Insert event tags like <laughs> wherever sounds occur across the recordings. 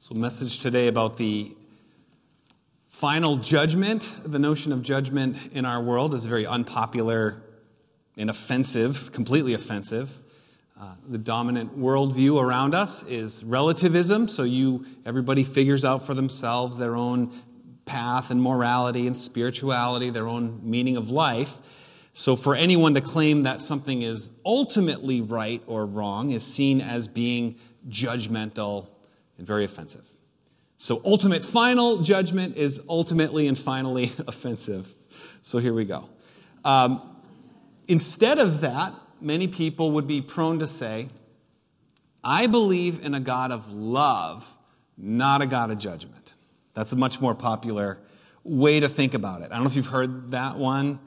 So, message today about the final judgment. The notion of judgment in our world is very unpopular and offensive, completely offensive. Uh, the dominant worldview around us is relativism, so you everybody figures out for themselves their own path and morality and spirituality, their own meaning of life. So, for anyone to claim that something is ultimately right or wrong is seen as being judgmental and very offensive. So, ultimate final judgment is ultimately and finally <laughs> offensive. So, here we go. Um, instead of that, many people would be prone to say, I believe in a God of love, not a God of judgment. That's a much more popular way to think about it. I don't know if you've heard that one.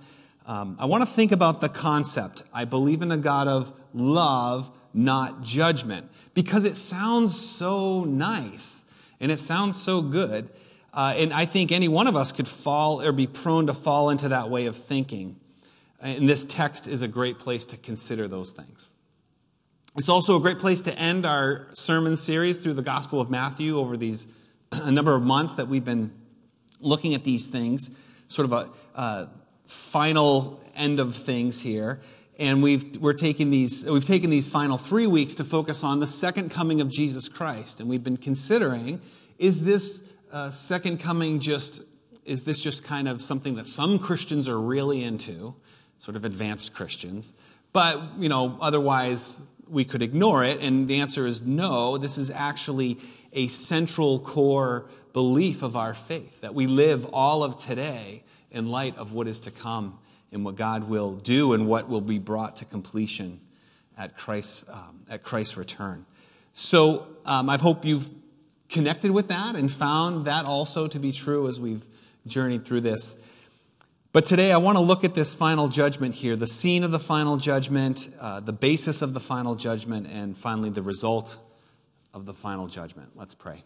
Um, I want to think about the concept. I believe in a God of love, not judgment because it sounds so nice and it sounds so good. Uh, and I think any one of us could fall or be prone to fall into that way of thinking. And this text is a great place to consider those things. It's also a great place to end our sermon series through the Gospel of Matthew over these <clears throat> a number of months that we've been looking at these things, sort of a uh, final end of things here and we've, we're taking these, we've taken these final three weeks to focus on the second coming of Jesus Christ. And we've been considering is this uh, second coming just, is this just kind of something that some Christians are really into, sort of advanced Christians? But, you know, otherwise we could ignore it. And the answer is no, this is actually a central core belief of our faith that we live all of today in light of what is to come in what God will do and what will be brought to completion at Christ's, um, at Christ's return. So um, I hope you've connected with that and found that also to be true as we've journeyed through this. But today I want to look at this final judgment here the scene of the final judgment, uh, the basis of the final judgment, and finally the result of the final judgment. Let's pray.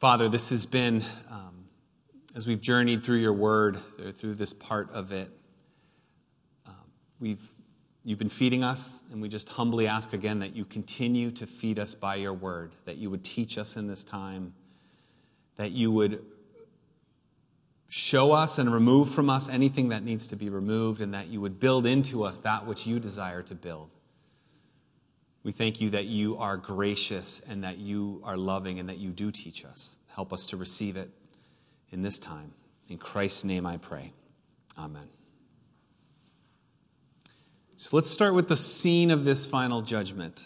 Father, this has been. Um, as we've journeyed through your word, through this part of it, um, we've, you've been feeding us, and we just humbly ask again that you continue to feed us by your word, that you would teach us in this time, that you would show us and remove from us anything that needs to be removed, and that you would build into us that which you desire to build. We thank you that you are gracious and that you are loving and that you do teach us. Help us to receive it in this time. In Christ's name I pray. Amen. So let's start with the scene of this final judgment.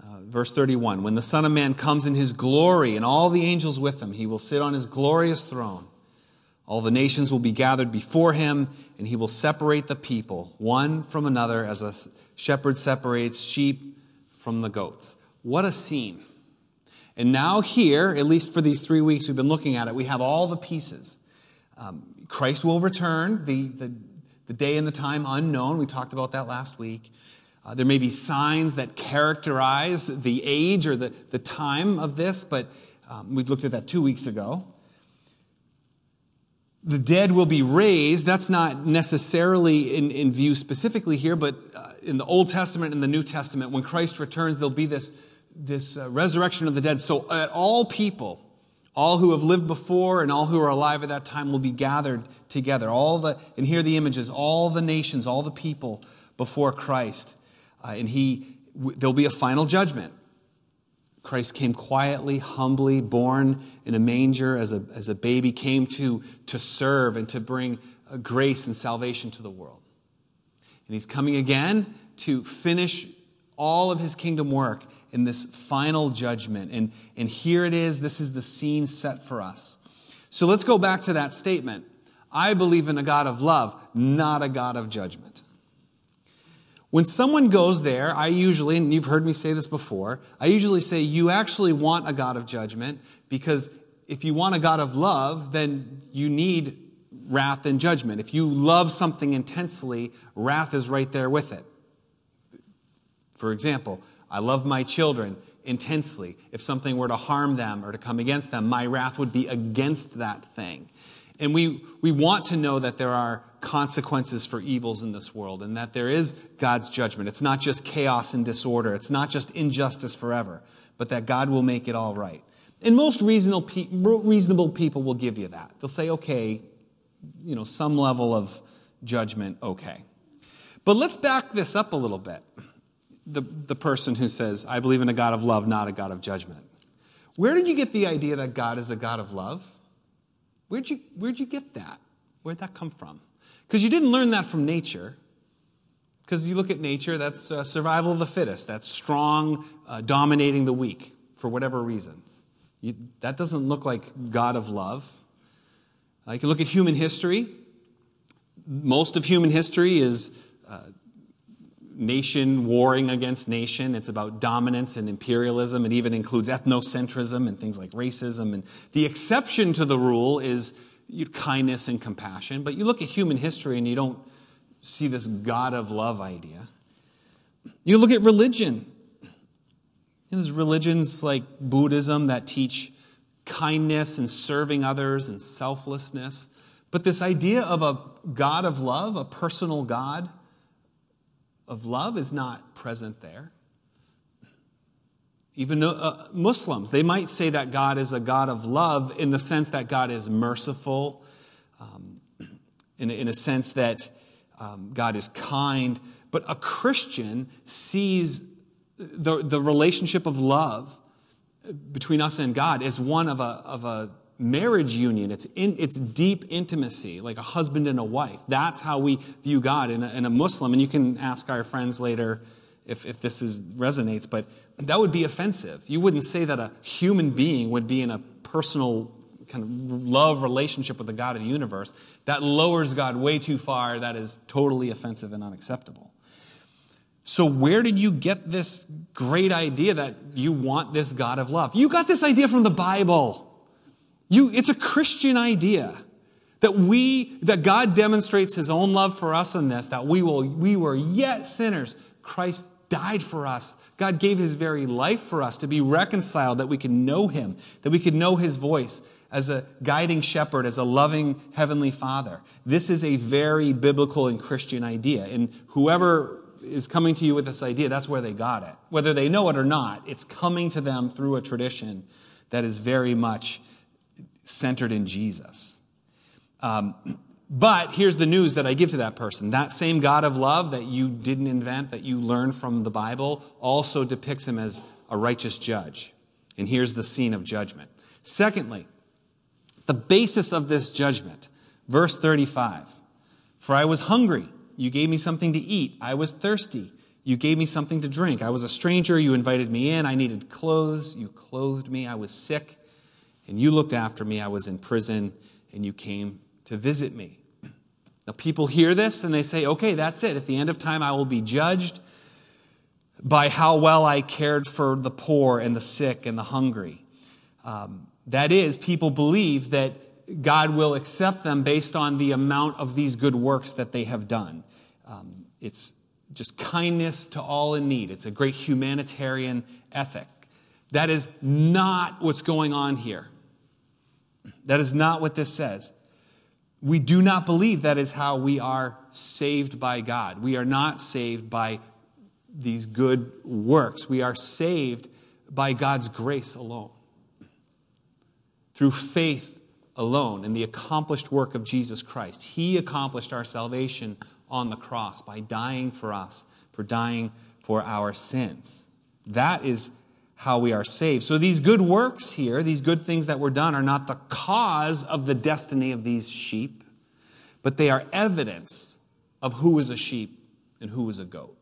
Uh, verse 31 When the Son of Man comes in his glory and all the angels with him, he will sit on his glorious throne. All the nations will be gathered before him, and he will separate the people, one from another, as a shepherd separates sheep from the goats. What a scene! And now, here, at least for these three weeks we've been looking at it, we have all the pieces. Um, Christ will return, the, the, the, day and the time unknown. We talked about that last week. Uh, there may be signs that characterize the age or the, the time of this, but um, we looked at that two weeks ago. The dead will be raised. That's not necessarily in, in view specifically here, but uh, in the Old Testament and the New Testament, when Christ returns, there'll be this this uh, resurrection of the dead. So uh, all people, all who have lived before and all who are alive at that time will be gathered together. All the, and here are the images, all the nations, all the people before Christ. Uh, and he, w- there'll be a final judgment. Christ came quietly, humbly, born in a manger as a, as a baby, came to, to serve and to bring uh, grace and salvation to the world. And he's coming again to finish all of his kingdom work in this final judgment. And, and here it is. This is the scene set for us. So let's go back to that statement. I believe in a God of love, not a God of judgment. When someone goes there, I usually, and you've heard me say this before, I usually say, you actually want a God of judgment because if you want a God of love, then you need wrath and judgment. If you love something intensely, wrath is right there with it. For example, I love my children intensely. If something were to harm them or to come against them, my wrath would be against that thing. And we, we want to know that there are consequences for evils in this world and that there is God's judgment. It's not just chaos and disorder, it's not just injustice forever, but that God will make it all right. And most reasonable, reasonable people will give you that. They'll say, okay, you know, some level of judgment, okay. But let's back this up a little bit. The, the person who says, I believe in a God of love, not a God of judgment. Where did you get the idea that God is a God of love? Where'd you, where'd you get that? Where'd that come from? Because you didn't learn that from nature. Because you look at nature, that's uh, survival of the fittest. That's strong, uh, dominating the weak for whatever reason. You, that doesn't look like God of love. Uh, you can look at human history. Most of human history is uh, nation warring against nation. It's about dominance and imperialism. It even includes ethnocentrism and things like racism. And the exception to the rule is kindness and compassion. But you look at human history and you don't see this God of love idea. You look at religion. There's religions like Buddhism that teach kindness and serving others and selflessness. But this idea of a God of love, a personal God, of love is not present there. Even uh, Muslims, they might say that God is a God of love in the sense that God is merciful, um, in, in, a sense that um, God is kind. But a Christian sees the, the relationship of love between us and God as one of a, of a marriage union. It's, in, it's deep intimacy, like a husband and a wife. That's how we view God in a, in a Muslim. And you can ask our friends later if, if this is, resonates, but that would be offensive. You wouldn't say that a human being would be in a personal kind of love relationship with the God of the universe. That lowers God way too far. That is totally offensive and unacceptable. So, where did you get this great idea that you want this God of love? You got this idea from the Bible. You, it's a Christian idea that we, that God demonstrates his own love for us in this, that we will, we were yet sinners. Christ died for us. God gave his very life for us to be reconciled, that we can know him, that we can know his voice as a guiding shepherd, as a loving heavenly father. This is a very biblical and Christian idea. And whoever is coming to you with this idea, that's where they got it. Whether they know it or not, it's coming to them through a tradition that is very much centered in Jesus. Um, but here's the news that I give to that person. That same God of love that you didn't invent, that you learned from the Bible, also depicts him as a righteous judge. And here's the scene of judgment. Secondly, the basis of this judgment. Verse 35 For I was hungry, you gave me something to eat. I was thirsty, you gave me something to drink. I was a stranger, you invited me in. I needed clothes, you clothed me. I was sick and you looked after me. I was in prison, and you came to visit me. Now, people hear this and they say, okay, that's it. At the end of time, I will be judged by how well I cared for the poor and the sick and the hungry. Um, that is, people believe that God will accept them based on the amount of these good works that they have done. Um, it's just kindness to all in need, it's a great humanitarian ethic. That is not what's going on here. That is not what this says. We do not believe that is how we are saved by God. We are not saved by these good works. We are saved by God's grace alone, through faith alone, in the accomplished work of Jesus Christ. He accomplished our salvation on the cross by dying for us, for dying for our sins. That is how we are saved. So these good works here, these good things that were done, are not the cause of the destiny of these sheep, but they are evidence of who is a sheep and who is a goat.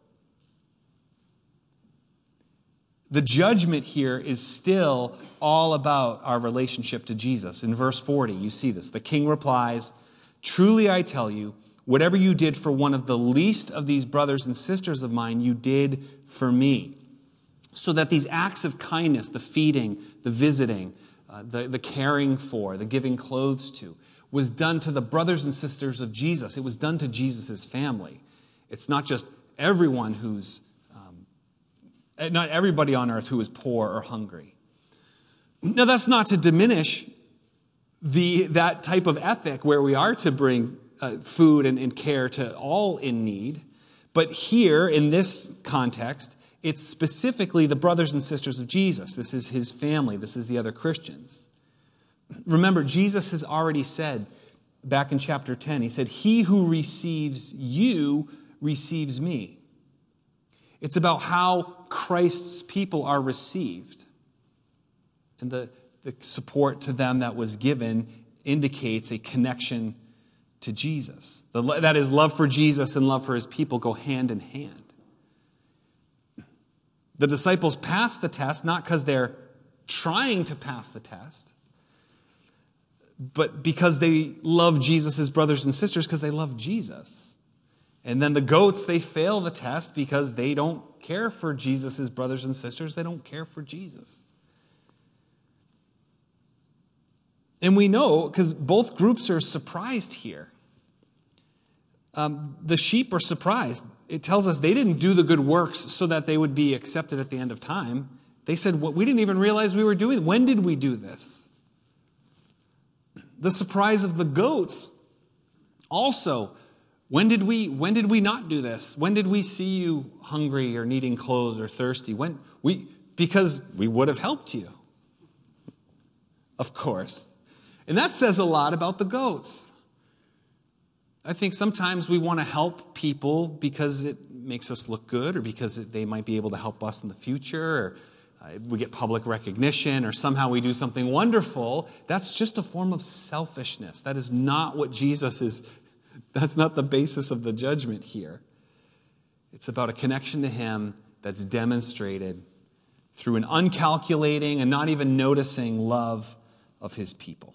The judgment here is still all about our relationship to Jesus. In verse 40, you see this. The king replies, Truly I tell you, whatever you did for one of the least of these brothers and sisters of mine, you did for me so that these acts of kindness, the feeding, the visiting, uh, the, the caring for, the giving clothes to, was done to the brothers and sisters of Jesus. It was done to Jesus' family. It's not just everyone who's, um, eh, not everybody on earth who is poor or hungry. Now, that's not to diminish the, that type of ethic where we are to bring uh, food and, and care to all in need. But here, in this context, it's specifically the brothers and sisters of Jesus. This is his family, this is the other Christians. Remember, Jesus has already said back in chapter 10, he said, He who receives you receives me. It's about how Christ's people are received. And the, the support to them that was given indicates a connection to Jesus. That is, love for Jesus and love for his people go hand in hand. The disciples pass the test not because they're trying to pass the test, but because they love Jesus' brothers and sisters because they love Jesus. And then the goats, they fail the test because they don't care for Jesus' brothers and sisters. They don't care for Jesus. And we know, because both groups are surprised here. Um, the sheep are surprised. It tells us they didn't do the good works so that they would be accepted at the end of time. They said, well, We didn't even realize we were doing. When did we do this? The surprise of the goats also. When did we when did we not do this? When did we see you hungry or needing clothes or thirsty? When we because we would have helped you. Of course. And that says a lot about the goats. I think sometimes we want to help people because it makes us look good or because they might be able to help us in the future or uh, we get public recognition or somehow we do something wonderful. That's just a form of selfishness. That is not what Jesus is, <laughs> that's not the basis of the judgment here. It's about a connection to Him that's demonstrated through an uncalculating and not even noticing love of His people.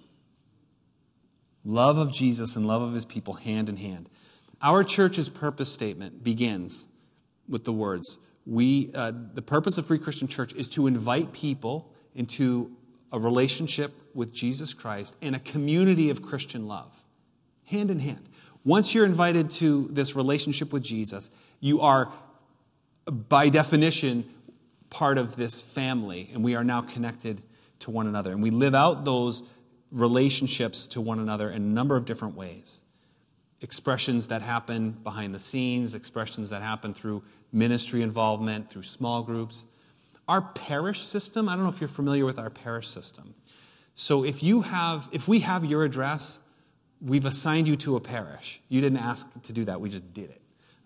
Love of Jesus and love of his people hand in hand. Our church's purpose statement begins with the words we, uh, The purpose of Free Christian Church is to invite people into a relationship with Jesus Christ and a community of Christian love, hand in hand. Once you're invited to this relationship with Jesus, you are, by definition, part of this family, and we are now connected to one another. And we live out those relationships to one another in a number of different ways. Expressions that happen behind the scenes, expressions that happen through ministry involvement, through small groups. Our parish system, I don't know if you're familiar with our parish system. So if you have if we have your address, we've assigned you to a parish. You didn't ask to do that, we just did it.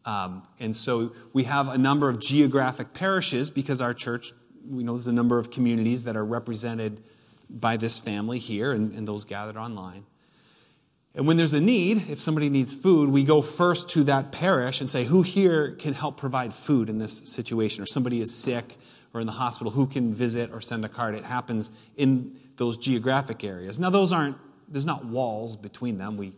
Um, and so we have a number of geographic parishes because our church, we know there's a number of communities that are represented by this family here and, and those gathered online. And when there's a need, if somebody needs food, we go first to that parish and say, who here can help provide food in this situation? Or somebody is sick or in the hospital, who can visit or send a card? It happens in those geographic areas. Now, those aren't, there's not walls between them. We,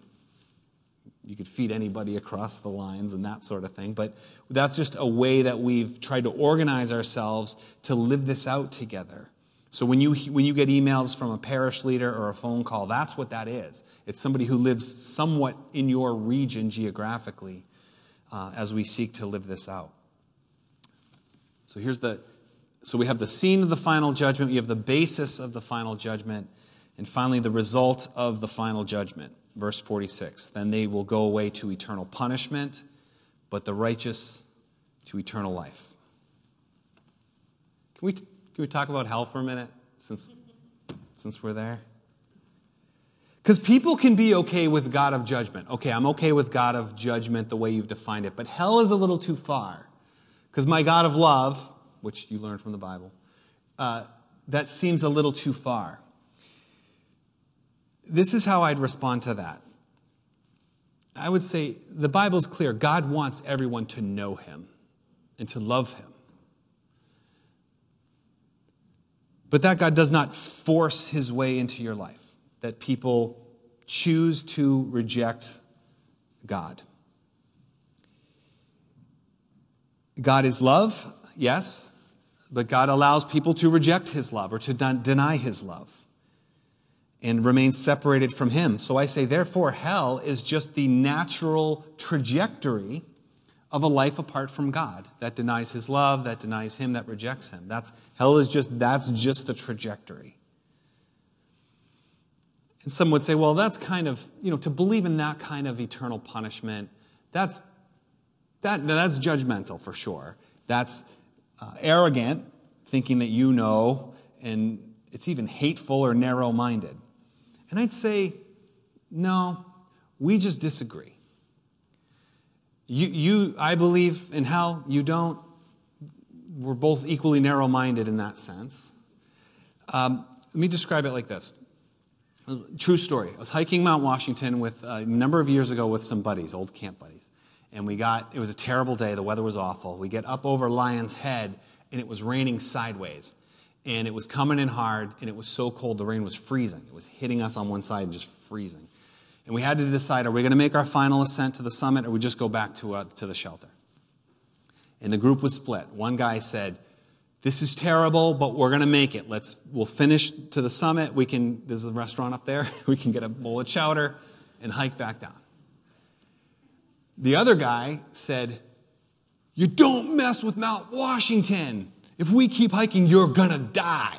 you could feed anybody across the lines and that sort of thing. But that's just a way that we've tried to organize ourselves to live this out together. So when you, when you get emails from a parish leader or a phone call, that's what that is. It's somebody who lives somewhat in your region geographically uh, as we seek to live this out. So here's the so we have the scene of the final judgment, we have the basis of the final judgment, and finally the result of the final judgment. Verse 46. Then they will go away to eternal punishment, but the righteous to eternal life. Can we can we talk about hell for a minute since, since we're there? Because people can be okay with God of judgment. Okay, I'm okay with God of judgment the way you've defined it, but hell is a little too far. Because my God of love, which you learned from the Bible, uh, that seems a little too far. This is how I'd respond to that. I would say the Bible's clear. God wants everyone to know him and to love him. But that God does not force his way into your life, that people choose to reject God. God is love, yes, but God allows people to reject his love or to deny his love and remain separated from him. So I say, therefore, hell is just the natural trajectory of a life apart from God that denies his love, that denies him, that rejects him. That's hell is just that's just the trajectory. And some would say, well, that's kind of, you know, to believe in that kind of eternal punishment, that's, that, that's judgmental for sure. That's uh, arrogant, thinking that you know, and it's even hateful or narrow minded. And I'd say, no, we just disagree. You, you, I believe in hell, you don't. We're both equally narrow minded in that sense. Um, let me describe it like this. True story. I was hiking Mount Washington with uh, a number of years ago with some buddies, old camp buddies. And we got, it was a terrible day. The weather was awful. We get up over Lion's Head, and it was raining sideways. And it was coming in hard, and it was so cold, the rain was freezing. It was hitting us on one side and just freezing. And we had to decide are we going to make our final ascent to the summit, or we just go back to, uh, to the shelter? And the group was split. One guy said, this is terrible, but we're going to make it. Let's, we'll finish to the summit. We can, there's a restaurant up there. <laughs> We can get a bowl of chowder and hike back down. The other guy said, You don't mess with Mount Washington. If we keep hiking, you're going to die.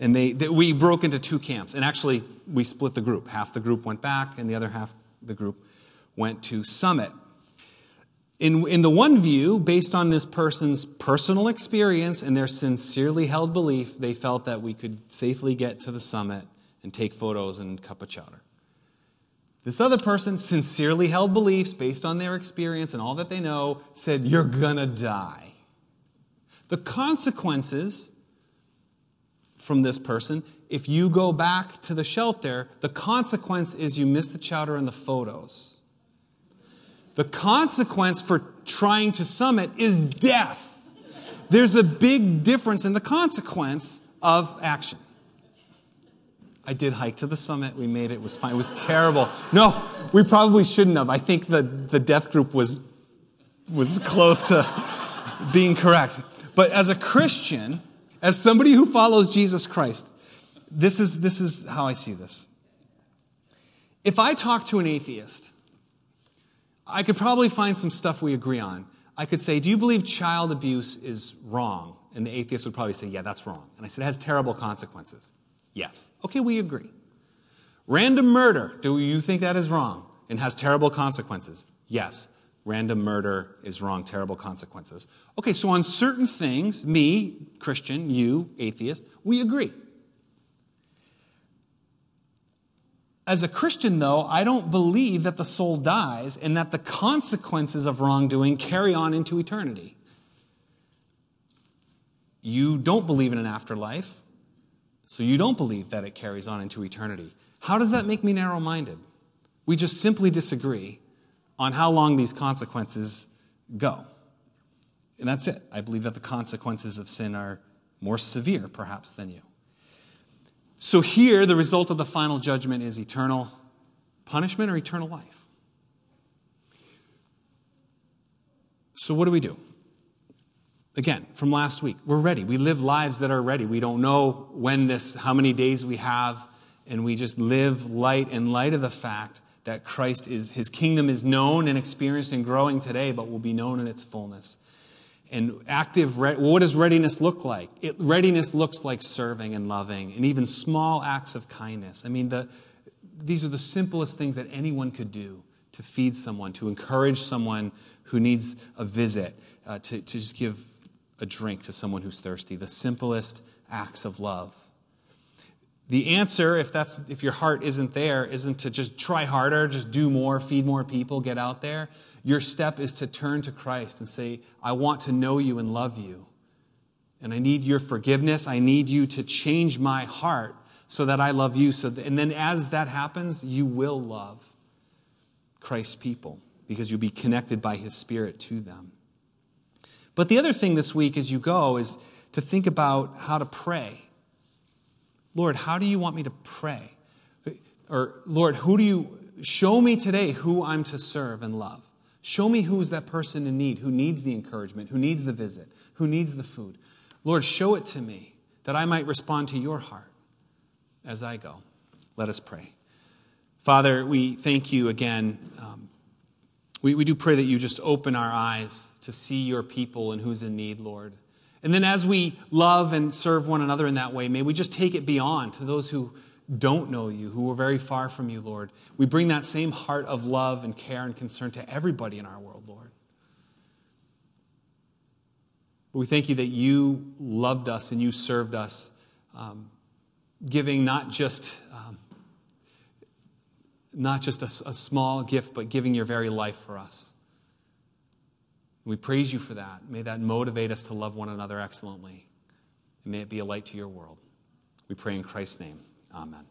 And they, they, we broke into two camps. And actually, we split the group. Half the group went back, and the other half the group went to Summit. In, in the one view, based on this person's personal experience and their sincerely held belief, they felt that we could safely get to the summit and take photos and cup of chowder. This other person, sincerely held beliefs based on their experience and all that they know, said, You're gonna die. The consequences from this person, if you go back to the shelter, the consequence is you miss the chowder and the photos. The consequence for trying to summit is death. There's a big difference in the consequence of action. I did hike to the summit. We made it. It was fine. It was terrible. No, we probably shouldn't have. I think the, the death group was, was close to being correct. But as a Christian, as somebody who follows Jesus Christ, this is, this is how I see this. If I talk to an atheist I could probably find some stuff we agree on. I could say, Do you believe child abuse is wrong? And the atheist would probably say, Yeah, that's wrong. And I said, It has terrible consequences. Yes. Okay, we agree. Random murder, do you think that is wrong and has terrible consequences? Yes. Random murder is wrong, terrible consequences. Okay, so on certain things, me, Christian, you, atheist, we agree. As a Christian, though, I don't believe that the soul dies and that the consequences of wrongdoing carry on into eternity. You don't believe in an afterlife, so you don't believe that it carries on into eternity. How does that make me narrow minded? We just simply disagree on how long these consequences go. And that's it. I believe that the consequences of sin are more severe, perhaps, than you. So here, the result of the final judgment is eternal punishment or eternal life. So, what do we do? Again, from last week, we're ready. We live lives that are ready. We don't know when this, how many days we have, and we just live light in light of the fact that Christ is, his kingdom is known and experienced and growing today, but will be known in its fullness. And active what does readiness look like? It, readiness looks like serving and loving and even small acts of kindness. I mean the, these are the simplest things that anyone could do to feed someone to encourage someone who needs a visit uh, to, to just give a drink to someone who's thirsty. The simplest acts of love the answer if that's if your heart isn't there isn't to just try harder just do more feed more people get out there your step is to turn to Christ and say, I want to know you and love you. And I need your forgiveness. I need you to change my heart so that I love you. So that, and then as that happens, you will love Christ's people because you'll be connected by his spirit to them. But the other thing this week as you go is to think about how to pray. Lord, how do you want me to pray? Or, Lord, who do you show me today who I'm to serve and love? Show me who's that person in need, who needs the encouragement, who needs the visit, who needs the food. Lord, show it to me that I might respond to your heart as I go. Let us pray. Father, we thank you again. Um, we, we do pray that you just open our eyes to see your people and who's in need, Lord. And then as we love and serve one another in that way, may we just take it beyond to those who don't know you, who are very far from you, Lord. We bring that same heart of love and care and concern to everybody in our world, Lord. But we thank you that you loved us and you served us, um, giving not just. Um, not just a, a small gift, but giving your very life for us. We praise you for that. May that motivate us to love one another excellently. And may it be a light to your world. We pray in Christ's name. Amen.